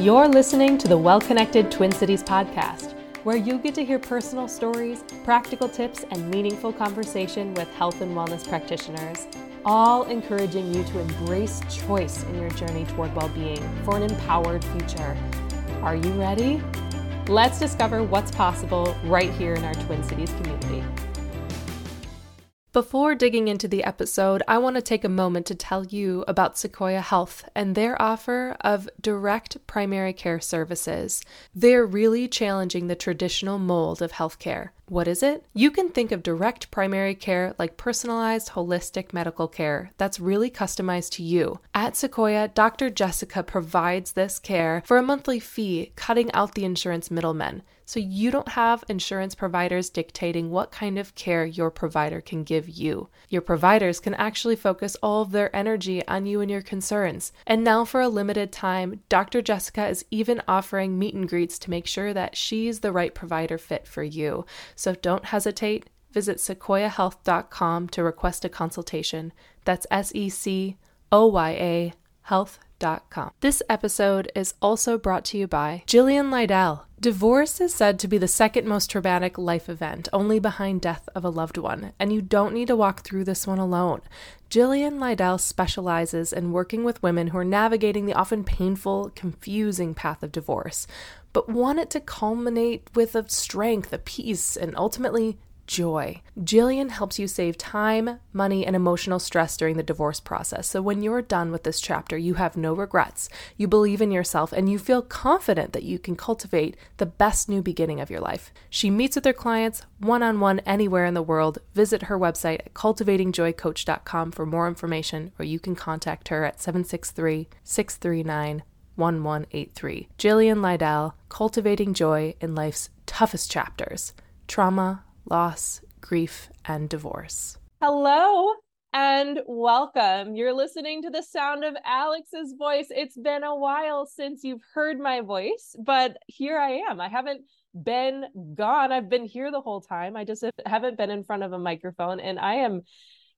You're listening to the Well Connected Twin Cities podcast, where you get to hear personal stories, practical tips, and meaningful conversation with health and wellness practitioners, all encouraging you to embrace choice in your journey toward well being for an empowered future. Are you ready? Let's discover what's possible right here in our Twin Cities community. Before digging into the episode, I want to take a moment to tell you about Sequoia Health and their offer of direct primary care services. They're really challenging the traditional mold of healthcare. What is it? You can think of direct primary care like personalized, holistic medical care that's really customized to you. At Sequoia, Dr. Jessica provides this care for a monthly fee, cutting out the insurance middlemen. So you don't have insurance providers dictating what kind of care your provider can give you. Your providers can actually focus all of their energy on you and your concerns. And now, for a limited time, Dr. Jessica is even offering meet and greets to make sure that she's the right provider fit for you. So don't hesitate. Visit sequoiahealth.com to request a consultation. That's S E C O Y A health.com. This episode is also brought to you by Jillian Lydell. Divorce is said to be the second most traumatic life event, only behind death of a loved one, and you don't need to walk through this one alone. Jillian Lydell specializes in working with women who are navigating the often painful, confusing path of divorce, but want it to culminate with a strength, a peace, and ultimately joy. Jillian helps you save time, money, and emotional stress during the divorce process. So when you're done with this chapter, you have no regrets. You believe in yourself and you feel confident that you can cultivate the best new beginning of your life. She meets with her clients one on one anywhere in the world. Visit her website at cultivatingjoycoach.com for more information, or you can contact her at 763 639 1183. Jillian Lydell, Cultivating Joy in Life's Toughest Chapters Trauma, Loss, Grief, and Divorce. Hello and welcome. You're listening to the sound of Alex's voice. It's been a while since you've heard my voice, but here I am. I haven't been gone. I've been here the whole time. I just haven't been in front of a microphone, and I am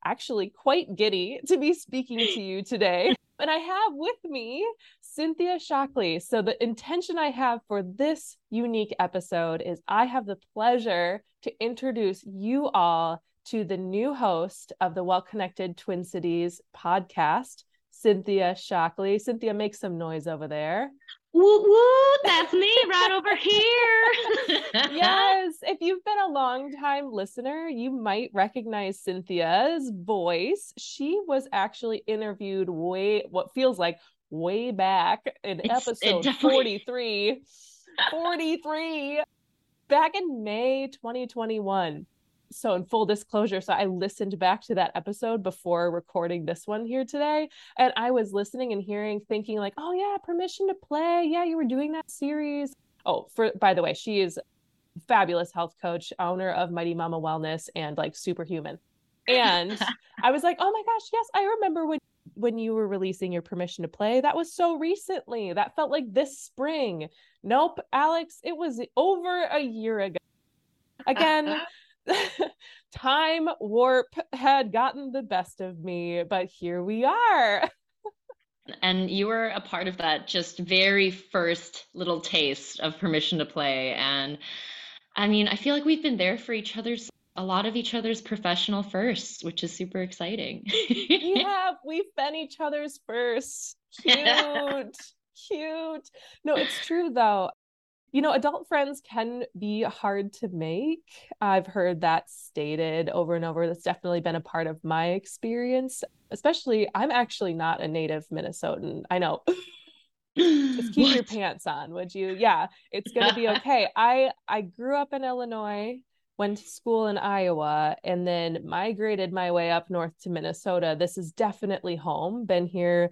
actually quite giddy to be speaking to you today. and I have with me Cynthia Shockley. So, the intention I have for this unique episode is I have the pleasure to introduce you all to the new host of the Well Connected Twin Cities podcast, Cynthia Shockley. Cynthia, make some noise over there. Woo woo, that's me right over here. yes, if you've been a long time listener, you might recognize Cynthia's voice. She was actually interviewed way what feels like way back in it's, episode it 43. 43 back in May 2021 so in full disclosure so i listened back to that episode before recording this one here today and i was listening and hearing thinking like oh yeah permission to play. Yeah you were doing that series. Oh for by the way she is fabulous health coach owner of mighty mama wellness and like superhuman. And i was like oh my gosh yes i remember when when you were releasing your permission to play that was so recently that felt like this spring nope alex it was over a year ago again time warp had gotten the best of me, but here we are. and you were a part of that just very first little taste of permission to play. And I mean, I feel like we've been there for each other's a lot of each other's professional firsts, which is super exciting. yeah, we've been each other's first. Cute. Cute. No, it's true though you know, adult friends can be hard to make. I've heard that stated over and over. That's definitely been a part of my experience, especially I'm actually not a native Minnesotan. I know. Just keep what? your pants on, would you? Yeah, it's going to be okay. I I grew up in Illinois, went to school in Iowa, and then migrated my way up north to Minnesota. This is definitely home. Been here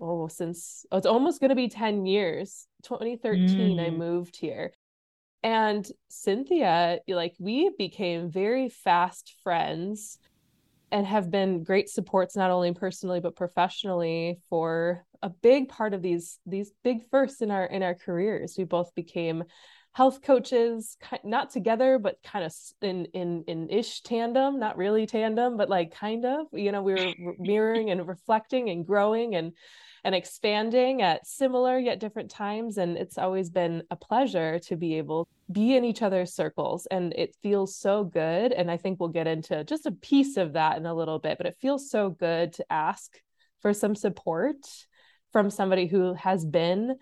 oh since oh, it's almost going to be 10 years 2013 mm. i moved here and cynthia like we became very fast friends and have been great supports not only personally but professionally for a big part of these these big firsts in our in our careers we both became health coaches not together but kind of in in in ish tandem not really tandem but like kind of you know we were mirroring and reflecting and growing and and expanding at similar yet different times and it's always been a pleasure to be able to be in each other's circles and it feels so good and i think we'll get into just a piece of that in a little bit but it feels so good to ask for some support from somebody who has been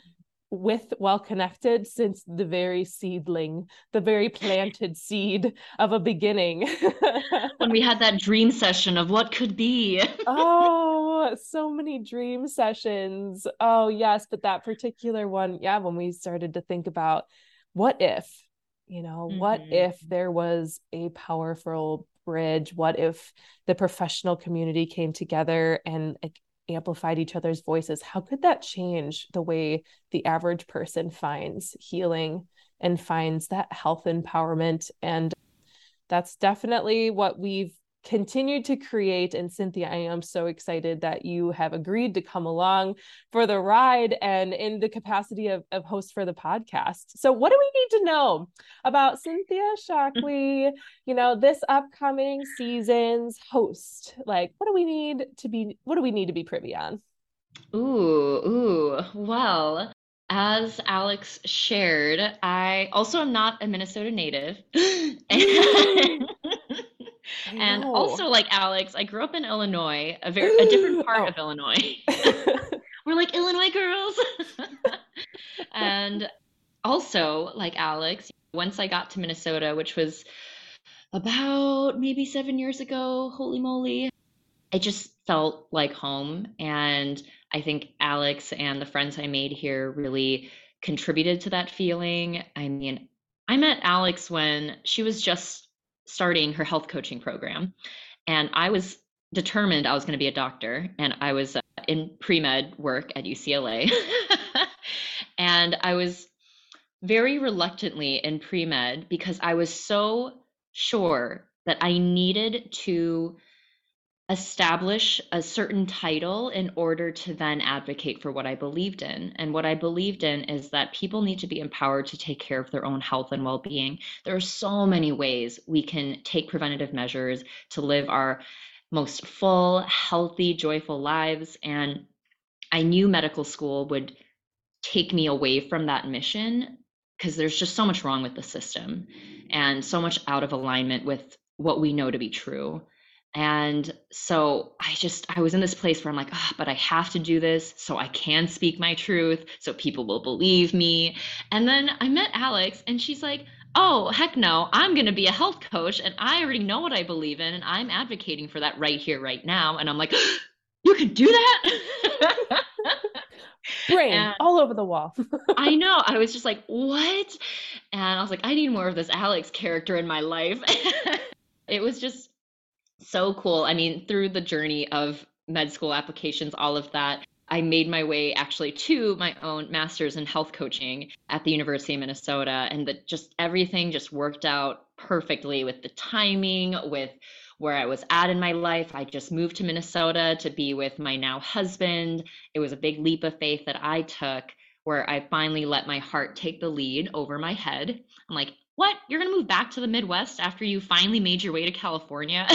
with well connected since the very seedling the very planted seed of a beginning. When we had that dream session of what could be. Oh so many dream sessions. Oh yes but that particular one yeah when we started to think about what if you know mm-hmm. what if there was a powerful bridge? What if the professional community came together and amplified each other's voices, how could that change the way the average person finds healing and finds that health empowerment? And that's definitely what we've continued to create. And Cynthia, I am so excited that you have agreed to come along for the ride and in the capacity of, of host for the podcast. So, what do we need to know about Cynthia mm-hmm. Shockley, you know, this upcoming season's host? Like, what do we need to be, what do we need to be privy on? Ooh, ooh. Well, as Alex shared, I also am not a Minnesota native. and also like Alex, I grew up in Illinois, a very a different part oh. of Illinois. We're like Illinois girls. and also like Alex, once I got to Minnesota, which was about maybe 7 years ago, holy moly, it just felt like home and I think Alex and the friends I made here really contributed to that feeling. I mean, I met Alex when she was just starting her health coaching program. And I was determined I was going to be a doctor. And I was uh, in pre med work at UCLA. and I was very reluctantly in pre med because I was so sure that I needed to establish a certain title in order to then advocate for what I believed in. And what I believed in is that people need to be empowered to take care of their own health and well being. There are so many ways we can take preventative measures to live our most full, healthy, joyful lives. And I knew medical school would take me away from that mission because there's just so much wrong with the system and so much out of alignment with what we know to be true. And so I just, I was in this place where I'm like, oh, but I have to do this so I can speak my truth, so people will believe me. And then I met Alex, and she's like, oh, heck no, I'm going to be a health coach, and I already know what I believe in, and I'm advocating for that right here, right now. And I'm like, you can do that? Brain and all over the wall. I know. I was just like, what? And I was like, I need more of this Alex character in my life. it was just so cool. I mean, through the journey of med school applications, all of that, I made my way actually to my own master's in health coaching at the University of Minnesota. And that just everything just worked out perfectly with the timing, with where I was at in my life. I just moved to Minnesota to be with my now husband. It was a big leap of faith that I took where I finally let my heart take the lead over my head. I'm like, what? You're going to move back to the Midwest after you finally made your way to California?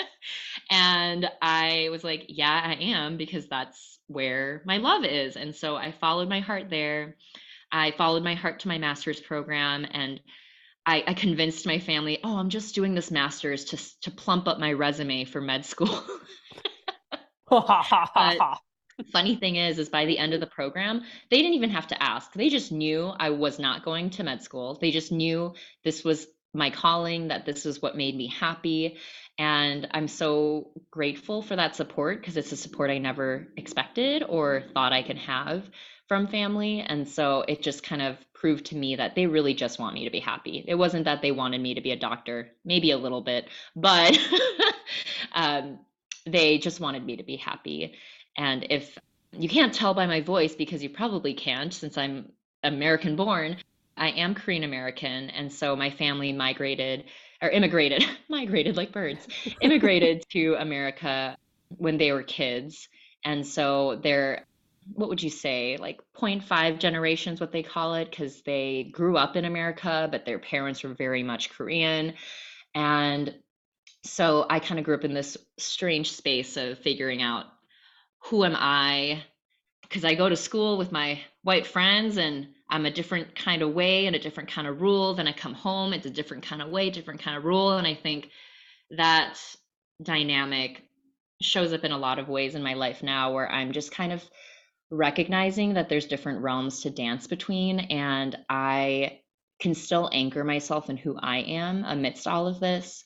and I was like, yeah, I am because that's where my love is. And so I followed my heart there. I followed my heart to my master's program and I, I convinced my family, oh, I'm just doing this master's to, to plump up my resume for med school. funny thing is is by the end of the program they didn't even have to ask. They just knew i was not going to med school. They just knew this was my calling that this is what made me happy. And i'm so grateful for that support because it's a support i never expected or thought i could have from family. And so it just kind of proved to me that they really just want me to be happy. It wasn't that they wanted me to be a doctor maybe a little bit but um, they just wanted me to be happy and if you can't tell by my voice because you probably can't since I'm American born, I am Korean American. And so my family migrated or immigrated, migrated like birds, immigrated to America when they were kids. And so they're what would you say like 0.5 generations what they call it because they grew up in america but their parents were very much korean and so i kind of grew up in this strange space of figuring out who am i because i go to school with my white friends and i'm a different kind of way and a different kind of rule then i come home it's a different kind of way different kind of rule and i think that dynamic shows up in a lot of ways in my life now where I'm just kind of recognizing that there's different realms to dance between and I can still anchor myself in who I am amidst all of this.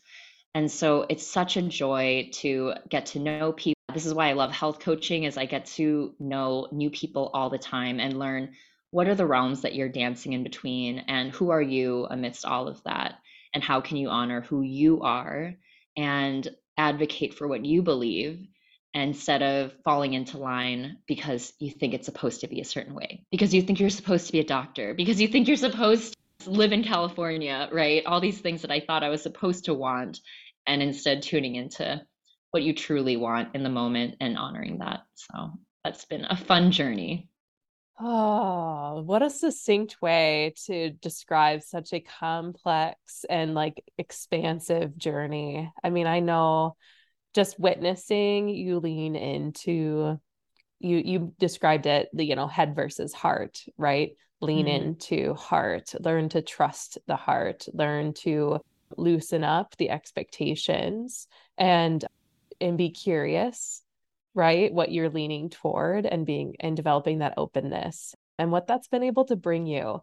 And so it's such a joy to get to know people. This is why I love health coaching is I get to know new people all the time and learn what are the realms that you're dancing in between and who are you amidst all of that and how can you honor who you are and advocate for what you believe instead of falling into line because you think it's supposed to be a certain way, because you think you're supposed to be a doctor, because you think you're supposed to live in California, right? All these things that I thought I was supposed to want, and instead tuning into what you truly want in the moment and honoring that. So that's been a fun journey. Oh, what a succinct way to describe such a complex and like expansive journey. I mean, I know just witnessing you lean into you you described it the you know head versus heart, right? Lean mm-hmm. into heart, learn to trust the heart, learn to loosen up the expectations and and be curious right what you're leaning toward and being and developing that openness and what that's been able to bring you.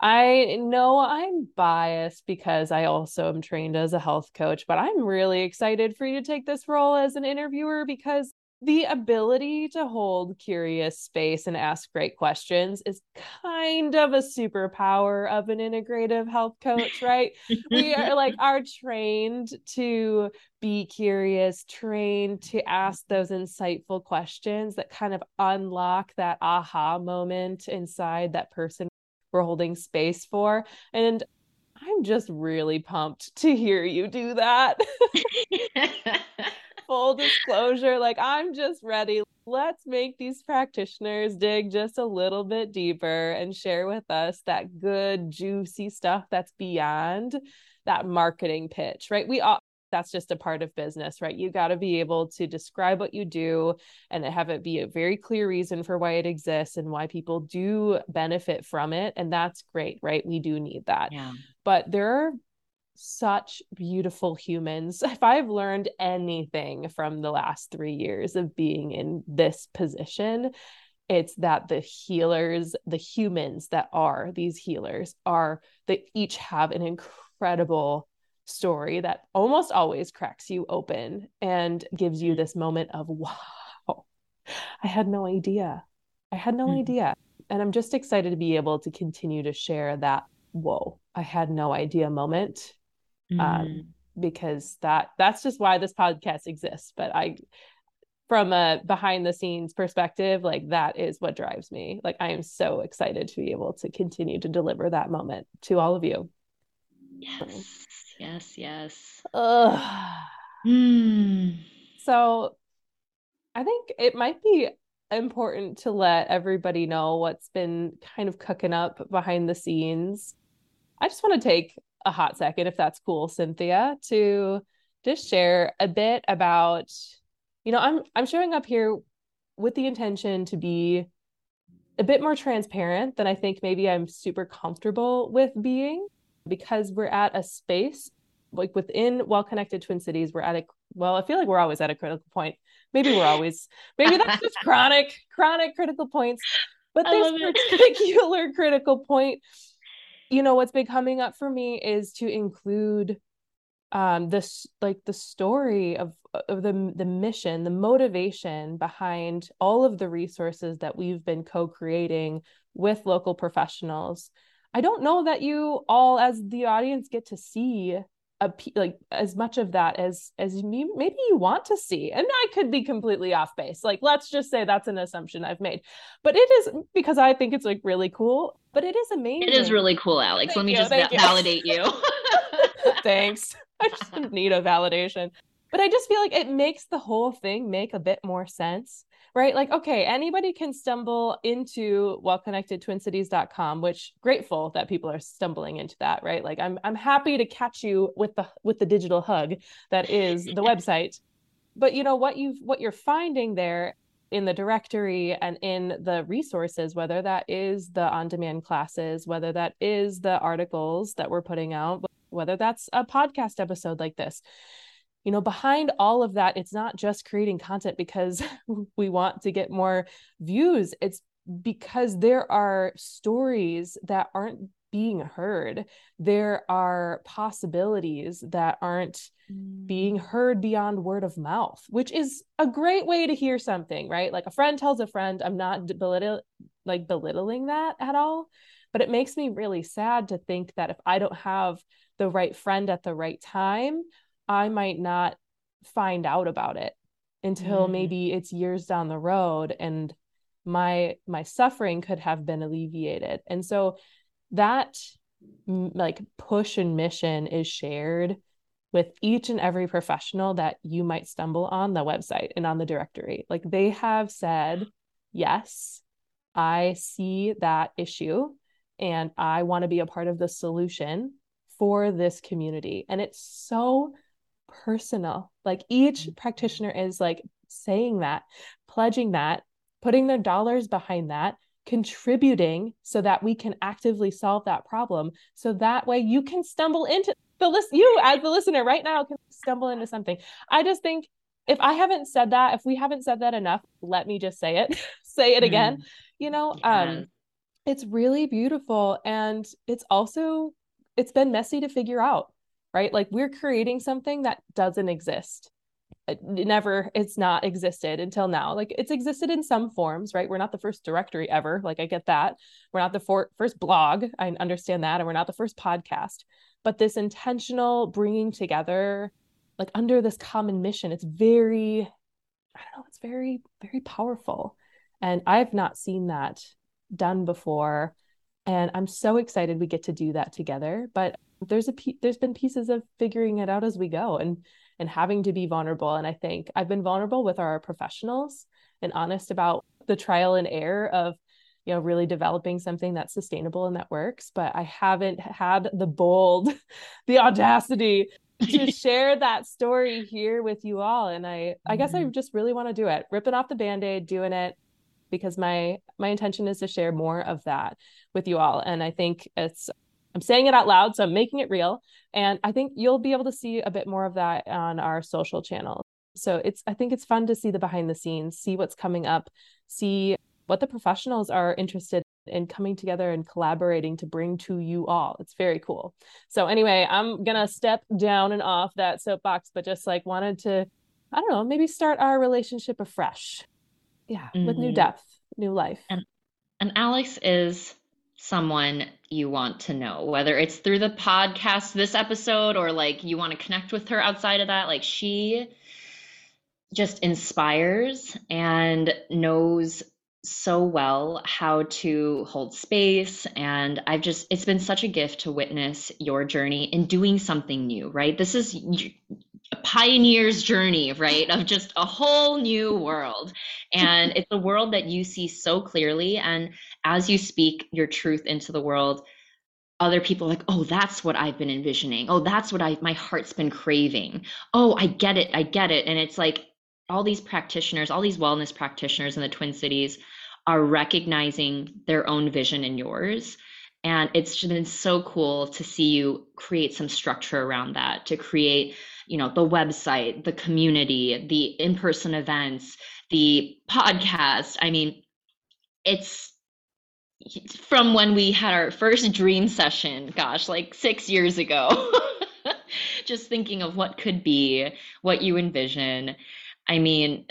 I know i'm biased because i also am trained as a health coach but i'm really excited for you to take this role as an interviewer because the ability to hold curious space and ask great questions is kind of a superpower of an integrative health coach right? We are like are trained to be curious trained to ask those insightful questions that kind of unlock that aha moment inside that person we're holding space for. And i'm just really pumped to hear you do that full disclosure, like I'm just ready. Let's make these practitioners dig just a little bit deeper and share with us that good, juicy stuff that's beyond that marketing pitch, right? We all that's just a part of business, right? You got to be able to describe what you do and have it be a very clear reason for why it exists and why people do benefit from it. And that's great, right? We do need that. Yeah. But there are such beautiful humans. If I've learned anything from the last three years of being in this position, it's that the healers, the humans that are these healers, are they each have an incredible story that almost always cracks you open and gives you this moment of, wow, I had no idea. I had no mm-hmm. idea. And I'm just excited to be able to continue to share that, whoa, I had no idea moment mm. um, because that that's just why this podcast exists. But I, from a behind the scenes perspective, like that is what drives me. Like I am so excited to be able to continue to deliver that moment to all of you. Yes, yes, yes. Mm. So I think it might be important to let everybody know what's been kind of cooking up behind the scenes. I just want to take a hot second, if that's cool, Cynthia, to just share a bit about, you know, I'm I'm showing up here with the intention to be a bit more transparent than I think maybe I'm super comfortable with being because we're at a space like within well connected twin cities we're at a well i feel like we're always at a critical point. Maybe we're always maybe that's just chronic chronic critical points but this particular critical point you know what's been coming up for me is to include um this like the story of of the the mission the motivation behind all of the resources that we've been co-creating with local professionals. I don't know that you all as the audience get to see a like as much of that as as maybe you want to see and i could be completely off base. Like let's just say that's an assumption i've made. But it is because i think it's like really cool but it is amazing it is really cool alex thank let me you, just va- validate you thanks i just need a validation but i just feel like it makes the whole thing make a bit more sense right? Like, okay, anybody can stumble into wellconnectedtwincities.com, which grateful that people are stumbling into that, right? Like I'm I'm happy to catch you with the with the digital hug that is the website. But you know what you've what you're finding there in the directory and in the resources, whether that is the on-demand classes, whether that is the articles that we're putting out, whether that's a podcast episode like this. You know behind all of that it's not just creating content because we want to get more views. It's because there are stories that aren't being heard there are possibilities that aren't mm. being heard beyond word of mouth which is a great way to hear something right like a friend tells a friend i'm not belittle like belittling that at all but it makes me really sad to think that if i don't have the right friend at the right time I might not find out about it until mm. maybe it's years down the road and my my suffering could have been alleviated. And so that like push and mission is shared with each and every professional that you might stumble on the website and on the directory. Like they have said, yes, I see that issue and I want to be a part of the solution for this community. And it's so personal. Like each mm-hmm. practitioner is like saying that, pledging that, putting their dollars behind that, contributing so that we can actively solve that problem. So that way you can stumble into the list, you as the listener right now can stumble into something. I just think if I haven't said that, if we haven't said that enough, let me just say it, say it again. Mm. You know, um, it's really beautiful. And it's also, it's been messy to figure out right? Like we're creating something that doesn't exist. Uh, it never, it's not existed until now. Like it's existed in some forms, right? We're not the first directory ever. Like I get that. We're not the for- first blog. I understand that. And we're not the first podcast. But this intentional bringing together, like under this common mission, it's very, I don't know, it's very, very powerful. And I've not seen that done before. And I'm so excited we get to do that together. But there's a there's been pieces of figuring it out as we go and and having to be vulnerable. And i think i've been vulnerable with our professionals and honest about the trial and error of you know really developing something that's sustainable and that works. But i haven't had the bold the audacity to share that story here with you all. And i i guess i mm-hmm. just really want to do it ripping off the band-aid doing it because my my intention is to share more of that with you all. And i think it's I'm saying it out loud, so I'm making it real. And I think you'll be able to see a bit more of that on our social channels. So it's I think it's fun to see the behind the scenes, see what's coming up, see what the professionals are interested in coming together and collaborating to bring to you all. It's very cool. So anyway, I'm gonna step down and off that soapbox, but just like wanted to, I don't know, maybe start our relationship afresh. Yeah, mm-hmm. with new mm-hmm. depth, new life. And and Alex is someone you want to know, whether it's through the podcast, this episode, or like you want to connect with her outside of that. Like she just inspires and knows so well how to hold space and i've just it's been such a gift to witness your journey in doing something new right this is a pioneer's journey right of just a whole new world. And it's a world that you see so clearly and as you speak your truth into the world other people like oh that's what i've been envisioning. Oh that's what i my heart's been craving. Oh i get it i get it. And it's like all these practitioners, all these wellness practitioners in the Twin Cities are recognizing their own vision in yours. And it's been so cool to see you create some structure around that, to create, you know, the website, the community, the in-person events, the podcast. I mean, it's from when we had our first dream session, gosh, like six years ago. Just thinking of what could be, what you envision. I mean,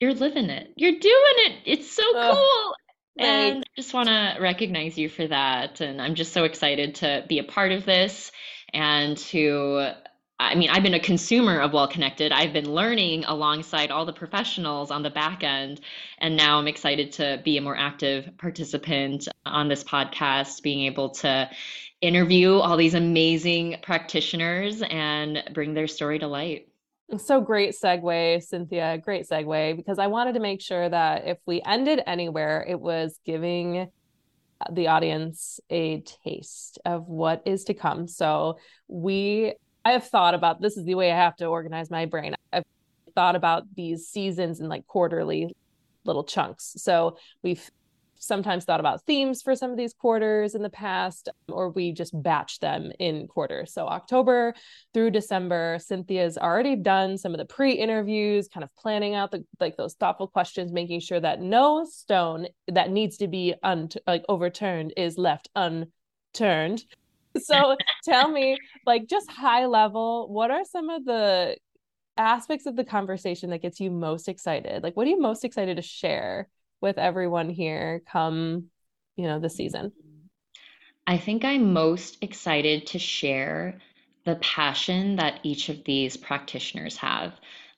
you're living it. You're doing it. It's so cool. And I just want to recognize you for that. And I'm just so excited to be a part of this and to I mean, I've been a consumer of Well Connected. I've been learning alongside all the professionals on the back end. And now I'm excited to be a more active participant on this podcast, being able to interview all these amazing practitioners and bring their story to light. So great segue, Cynthia. Great segue because I wanted to make sure that if we ended anywhere, it was giving the audience a taste of what is to come. So we I have thought about this is the way I have to organize my brain. I've thought about these seasons in like quarterly little chunks. So we've sometimes thought about themes for some of these quarters in the past, or we just batch them in quarters. So October through December, Cynthia's already done some of the pre-interviews, kind of planning out the like those thoughtful questions, making sure that no stone that needs to be un- like overturned is left unturned. So tell me, like just high level, what are some of the aspects of the conversation that gets you most excited? Like what are you most excited to share? with everyone here come, you know, the season? I think I'm most excited to share the passion that each of these practitioners have.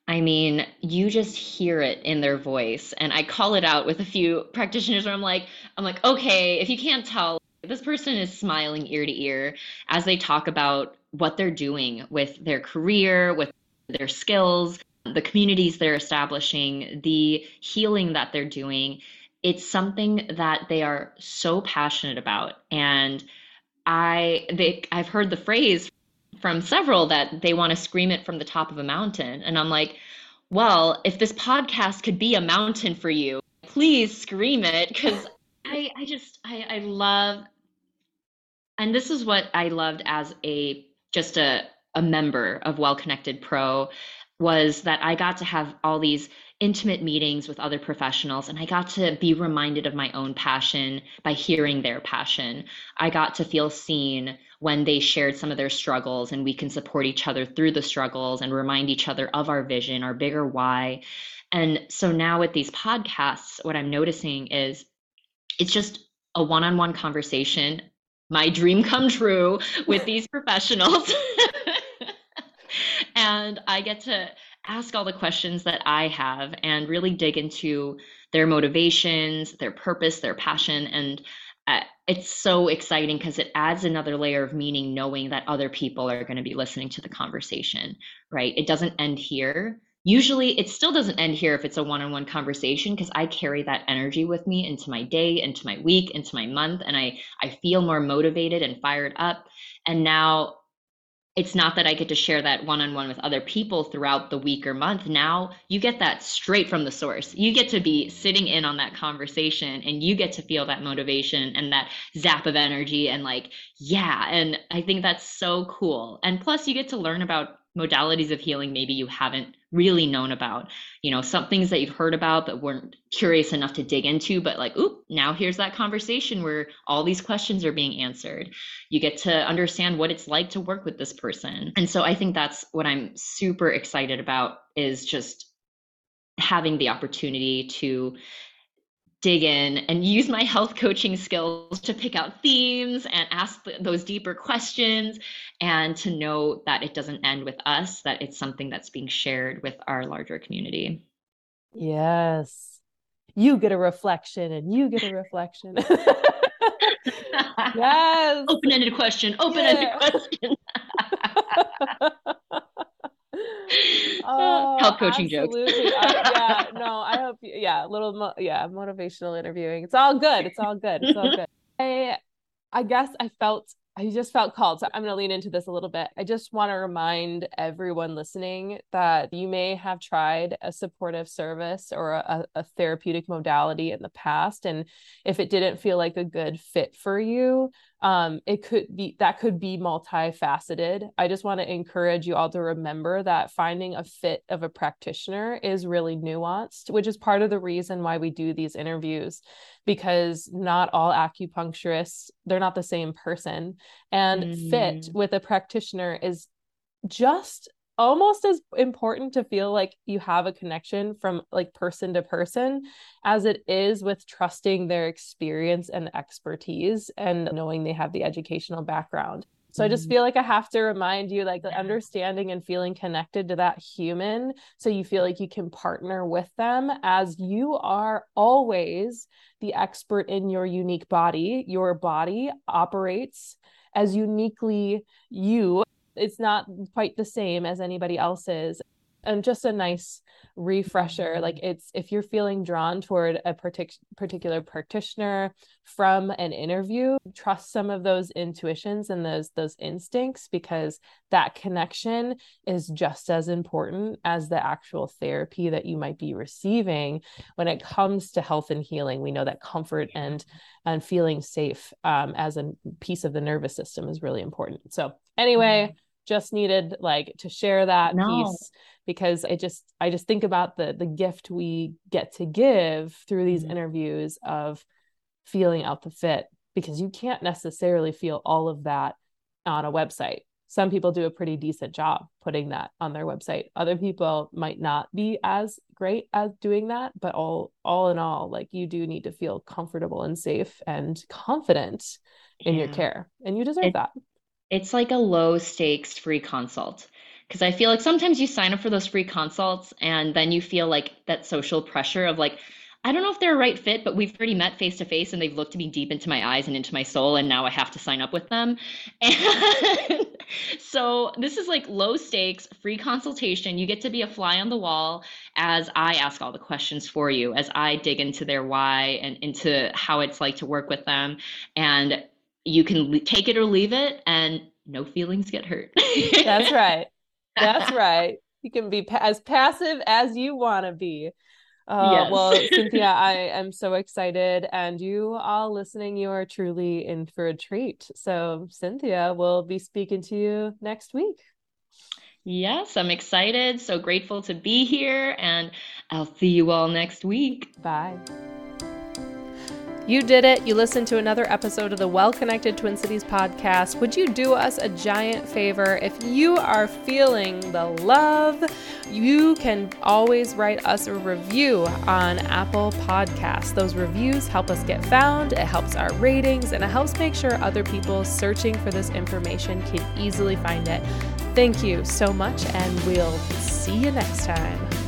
I mean, you just hear it in their voice. And I call it out with a few practitioners where I'm like, I'm like, okay, if you can't tell, this person is smiling ear to ear as they talk about what they're doing with their career, with their skills, the communities they're establishing, the healing that they're doing, it's something that they are so passionate about. And I they I've heard the phrase from several that they want to scream it from the top of a mountain. And I'm like, well, if this podcast could be a mountain for you, please scream it because I, I just I, I love and this is what I loved as a just a a member of Well Connected Pro was that I got to have all these intimate meetings with other professionals and I got to be reminded of my own passion by hearing their passion. I got to feel seen when they shared some of their struggles and we can support each other through the struggles and remind each other of our vision, our bigger why. And so now with these podcasts, what I'm noticing is it's just a one on one conversation, my dream come true with these professionals. and I get to ask all the questions that I have and really dig into their motivations, their purpose, their passion. And uh, it's so exciting because it adds another layer of meaning knowing that other people are going to be listening to the conversation, right? It doesn't end here. Usually, it still doesn't end here if it's a one on one conversation because I carry that energy with me into my day, into my week, into my month, and I, I feel more motivated and fired up. And now it's not that I get to share that one on one with other people throughout the week or month. Now you get that straight from the source. You get to be sitting in on that conversation and you get to feel that motivation and that zap of energy and like, yeah. And I think that's so cool. And plus, you get to learn about modalities of healing maybe you haven't really known about. You know some things that you've heard about but weren't curious enough to dig into but like oop now here's that conversation where all these questions are being answered. You get to understand what it's like to work with this person. And so i think that's what i'm super excited about is just having the opportunity to dig in and use my health coaching skills to pick out themes and ask those deeper questions and to know that it doesn't end with us that it's something that's being shared with our larger community. Yes. You get a reflection and you get a reflection. Yes. Open-ended question open-ended yeah. question oh, health coaching absolutely. jokes. uh, yeah, no, I hope. Yeah, a little. Mo- yeah, motivational interviewing. It's all good. It's all good. It's all good. I, I guess I felt I just felt called. So I'm going to lean into this a little bit. I just want to remind everyone listening that you may have tried a supportive service or a, a, therapeutic modality in the past. And if it didn't feel like a good fit for you, um, it could be that could be multifaceted. I just want to encourage you all to remember that finding a fit of a practitioner is really nuanced, which is part of the reason why we do these interviews, because not all acupuncturists, they're not the same person. And mm. fit with a practitioner is just almost as important to feel like you have a connection from like person to person as it is with trusting their experience and expertise and knowing they have the educational background. So I just mm-hmm. feel like I have to remind you like the understanding and feeling connected to that human so you feel like you can partner with them as you are always the expert in your unique body. Your body operates as uniquely you it's not quite the same as anybody else's and just a nice refresher like it's if you're feeling drawn toward a partic- particular practitioner from an interview trust some of those intuitions and those those instincts because that connection is just as important as the actual therapy that you might be receiving. When it comes to health and healing we know that comfort and and feeling safe um, as a piece of the nervous system is really important. So anyway mm-hmm. just needed like to share that no. piece because I just I just think about the the gift we get to give through these mm-hmm. interviews of feeling out the fit because you can't necessarily feel all of that on a website. Some people do a pretty decent job putting that on their website. Other people might not be as great at doing that, but all all in all, like you do need to feel comfortable and safe and confident in yeah. your care, and you deserve it, that. It's like a low stakes free consult because I feel like sometimes you sign up for those free consults and then you feel like that social pressure of like, I don't know if they're a right fit, but we've already met face to face and they've looked me deep into my eyes and into my soul, and now I have to sign up with them. And so this is like low stakes, free consultation. You get to be a fly on the wall as I ask all the questions for you, as I dig into their why and into how it's like to work with them. And you can take it or leave it, and no feelings get hurt. That's right. That's right. You can be pa- as passive as you want to be. Uh, yes. well, Cynthia, I am so excited, and you all listening, you are truly in for a treat. So, Cynthia will be speaking to you next week. Yes, I'm excited. So grateful to be here, and I'll see you all next week. Bye. You did it. You listened to another episode of the Well Connected Twin Cities podcast. Would you do us a giant favor? If you are feeling the love, you can always write us a review on Apple Podcasts. Those reviews help us get found, it helps our ratings, and it helps make sure other people searching for this information can easily find it. Thank you so much, and we'll see you next time.